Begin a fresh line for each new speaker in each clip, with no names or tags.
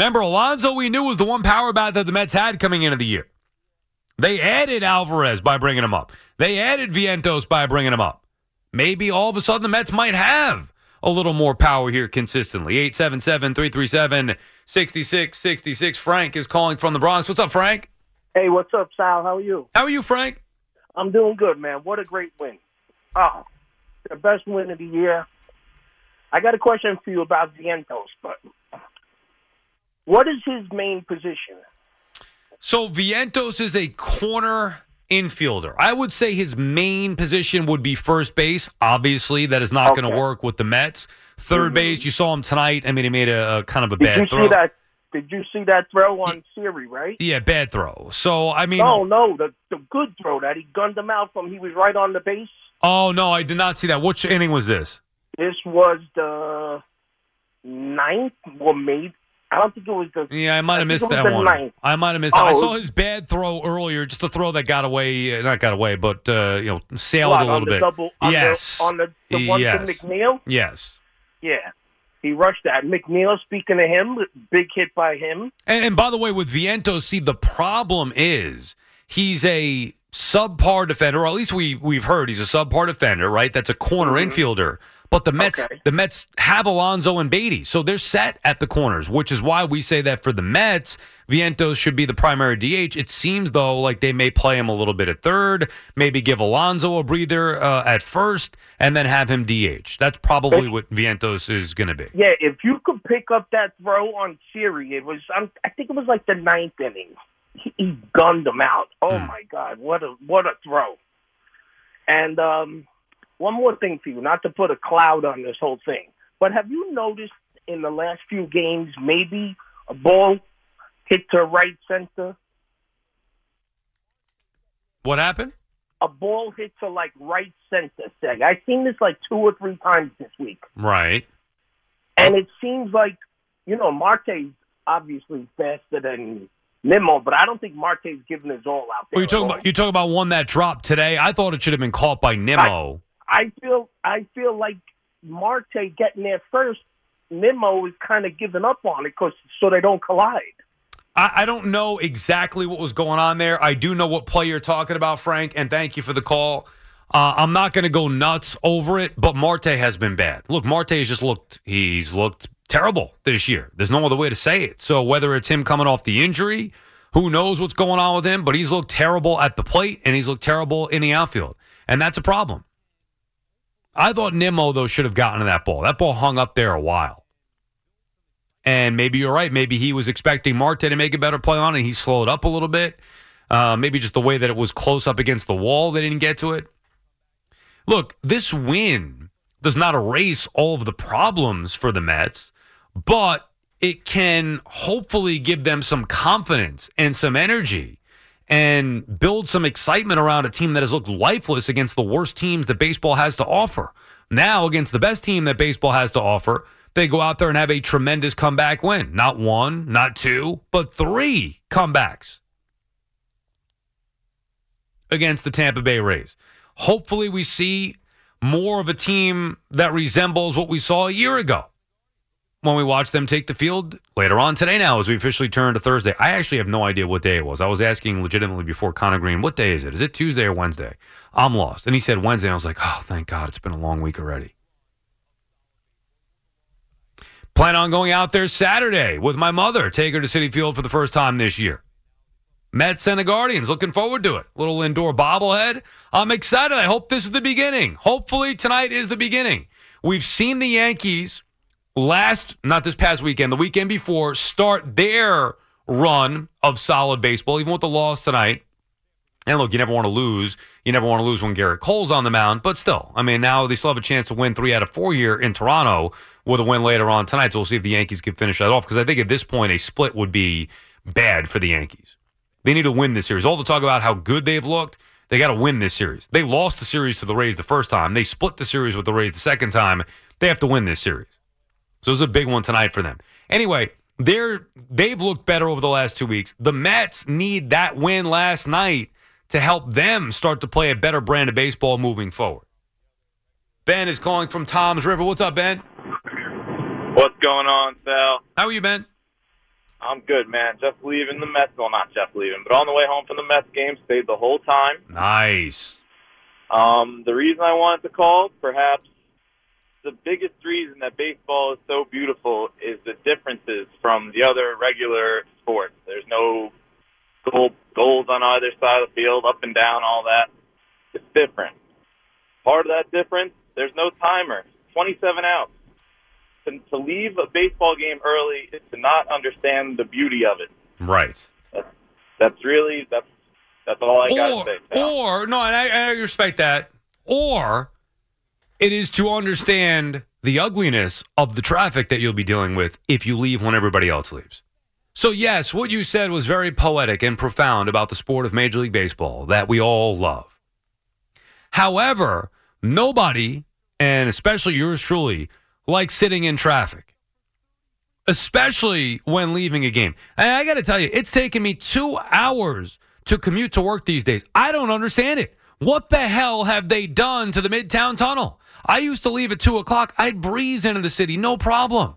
Remember, Alonso we knew was the one power bat that the Mets had coming into the year. They added Alvarez by bringing him up. They added Vientos by bringing him up. Maybe all of a sudden the Mets might have a little more power here consistently. 877 337 6666. Frank is calling from the Bronx. What's up, Frank?
Hey, what's up, Sal? How are you?
How are you, Frank?
I'm doing good, man. What a great win. Oh, the best win of the year. I got a question for you about Vientos, but what is his main position?
So Vientos is a corner infielder. I would say his main position would be first base. Obviously, that is not going to work with the Mets. 3rd
Mhm.
base, you saw him tonight. I mean, he made a, a kind of a
Did
bad
you
throw.
see that? Did you see that throw on Siri? Right?
Yeah, bad throw. So I mean,
oh no, the the good throw that he gunned him out from. He was right on the base.
oh no, I did not see that. Which inning was this?
This was the ninth, or maybe I don't think it was the.
Yeah, I might have missed that one.
ninth.
I might have missed. that. I
Oh,
saw his bad throw earlier, just a throw that got away, uh, not got away, but uh, you know, sailed
What,
a little bit.
double, on
yes,
the, on the, the one
yes,
to McNeil.
yes.
Yeah, he rushed that. McNeil, speaking of him, big hit by him.
And, and by the way, with Vientos, see the problem is he's a subpar defender, or at least we we've heard he's a subpar defender, right? That's a corner infielder. But the Mets,
Okay.
the Mets have Alonso and Baty, so they're set at the corners, which is why we say that for the Mets, Vientos should be the primary DH. It seems though like they may play him a little bit at third, maybe give Alonso a breather uh, at first, and then have him DH. That's probably what Vientos is going to be.
Yeah, if you could pick up that throw on Siri, it was. I'm, I think it was like the ninth inning. He, he gunned him out. Oh
Hmm.
my God, what a what a throw! And um, one more thing for you, not to put a cloud on this whole thing, but have you noticed in the last few games maybe a ball hit to right center,
What happened?
a ball hit to like right center? Say, I've seen this like two or three times this week.
Right.
And it seems like, you know, Marte's obviously faster than Nimmo, but I don't think Marte's giving his all out there.
Well, you talking about you talking about one that dropped today. I thought it should have been caught by Nimmo.
I feel I feel like Marte getting there first. Nimmo is kind of giving up on it because so they don't collide.
I, I don't know exactly what was going on there. I do know what play you're talking about, Frank, and thank you for the call. Uh, I'm not going to go nuts over it, but Marte has been bad. Look, Marte has just looked he's looked terrible this year. There's no other way to say it. So whether it's him coming off the injury, who knows what's going on with him, but he's looked terrible at the plate and he's looked terrible in the outfield. And that's a problem. I thought Nimmo though should have gotten to that ball. That ball hung up there a while. And maybe you're right. Maybe he was expecting Marte to make a better play on it. He slowed up a little bit. Uh, maybe just the way that it was close up against the wall, they didn't get to it. Look, this win does not erase all of the problems for the Mets, but it can hopefully give them some confidence and some energy and build some excitement around a team that has looked lifeless against the worst teams that baseball has to offer. Now, against the best team that baseball has to offer, they go out there and have a tremendous comeback win. Not one, not two, but three comebacks against the Tampa Bay Rays. Hopefully, we see more of a team that resembles what we saw a year ago when we watched them take the field later on today now as we officially turn to Thursday. I actually have no idea what day it was. I was asking legitimately before Connor Green, what day is it? Is it Tuesday or Wednesday? I'm lost. And he said Wednesday. And I was like, oh, thank God. It's been a long week already. Plan on going out there Saturday with my mother, take her to Citi Field for the first time this year. Mets and the Guardians. Looking forward to it. Little Lindor bobblehead. I'm excited. I hope this is the beginning. Hopefully, tonight is the beginning. We've seen the Yankees last, not this past weekend, the weekend before, start their run of solid baseball, even with the loss tonight. And look, you never want to lose. You never want to lose when Gerrit Cole's on the mound, but still, I mean, now they still have a chance to win three out of four here in Toronto with a win later on tonight. So we'll see if the Yankees can finish that off because I think at this point, a split would be bad for the Yankees. They need to win this series. All the talk about how good they've looked, they got to win this series. They lost the series to the Rays the first time, they split the series with the Rays the second time. They have to win this series. So it's a big one tonight for them. Anyway, they're they've looked better over the last two weeks. The Mets need that win last night to help them start to play a better brand of baseball moving forward. Ben is calling from Toms River. What's up, Ben?
What's going on, Sal?
How are you, Ben?
I'm good, man. Just leaving the Mets. Well, not just leaving, but on the way home from the Mets game, stayed the whole time.
Nice.
Um, the reason I wanted to call, perhaps the biggest reason that baseball is so beautiful is the differences from the other regular sports. There's no goal, goals on either side of the field, up and down, all that. It's different. Part of that difference, there's no timer. 27 outs. To, to leave a baseball game early is to not understand the beauty of it.
Right.
That's, that's really that's that's all I got to say. Sal.
or no, and I, I respect that. Or it is to understand the ugliness of the traffic that you'll be dealing with if you leave when everybody else leaves. So yes, what you said was very poetic and profound about the sport of Major League Baseball that we all love. However, nobody, and especially yours truly, likes sitting in traffic. Especially when leaving a game. And I got to tell you, it's taken me two hours to commute to work these days. I don't understand it. What the hell have they done to the Midtown Tunnel? I used to leave at 2 o'clock. I'd breeze into the city, no problem.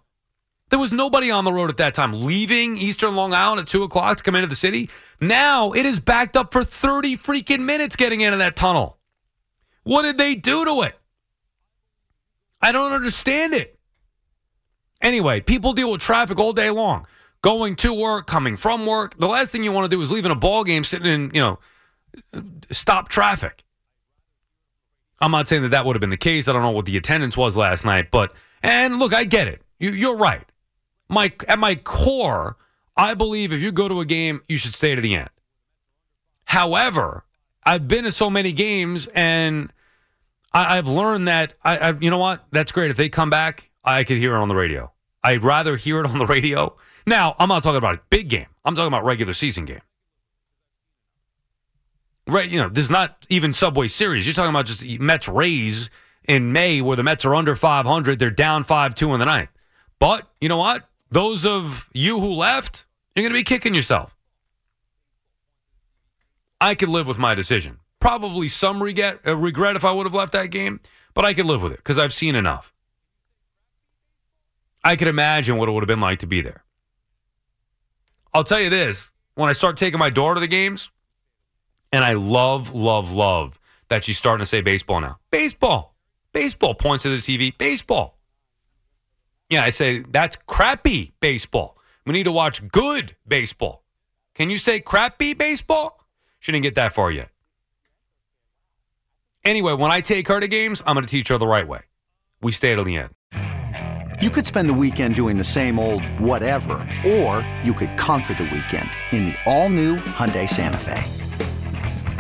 There was nobody on the road at that time leaving Eastern Long Island at 2 o'clock to come into the city. Now it is backed up for 30 freaking minutes getting into that tunnel. What did they do to it? I don't understand it. Anyway, people deal with traffic all day long, going to work, coming from work. The last thing you want to do is leaving a ball game sitting in, you know, stop traffic. I'm not saying that that would have been the case. I don't know what the attendance was last night, but and look, I get it. You, you're right. My at my core, I believe if you go to a game, you should stay to the end. However, I've been to so many games, and I, I've learned that I, I, you know what, that's great. If they come back, I could hear it on the radio. I'd rather hear it on the radio. Now, I'm not talking about a big game. I'm talking about regular season game. Right, you know, this is not even Subway Series. You're talking about just Mets Rays in May where the Mets are under 500. They're down 5 2 in the ninth. But you know what? Those of you who left, you're going to be kicking yourself. I could live with my decision. Probably some regret, uh, regret if I would have left that game, but I could live with it because I've seen enough. I could imagine what it would have been like to be there. I'll tell you this when I start taking my daughter to the games, and I love, love, love that she's starting to say baseball now. Baseball. Baseball. Points to the TV. Baseball. Yeah, I say that's crappy baseball. We need to watch good baseball. Can you say crappy baseball? She didn't get that far yet. Anyway, when I take her to games, I'm going to teach her the right way. We stay till the end.
You could spend the weekend doing the same old whatever, or you could conquer the weekend in the all-new Hyundai Santa Fe.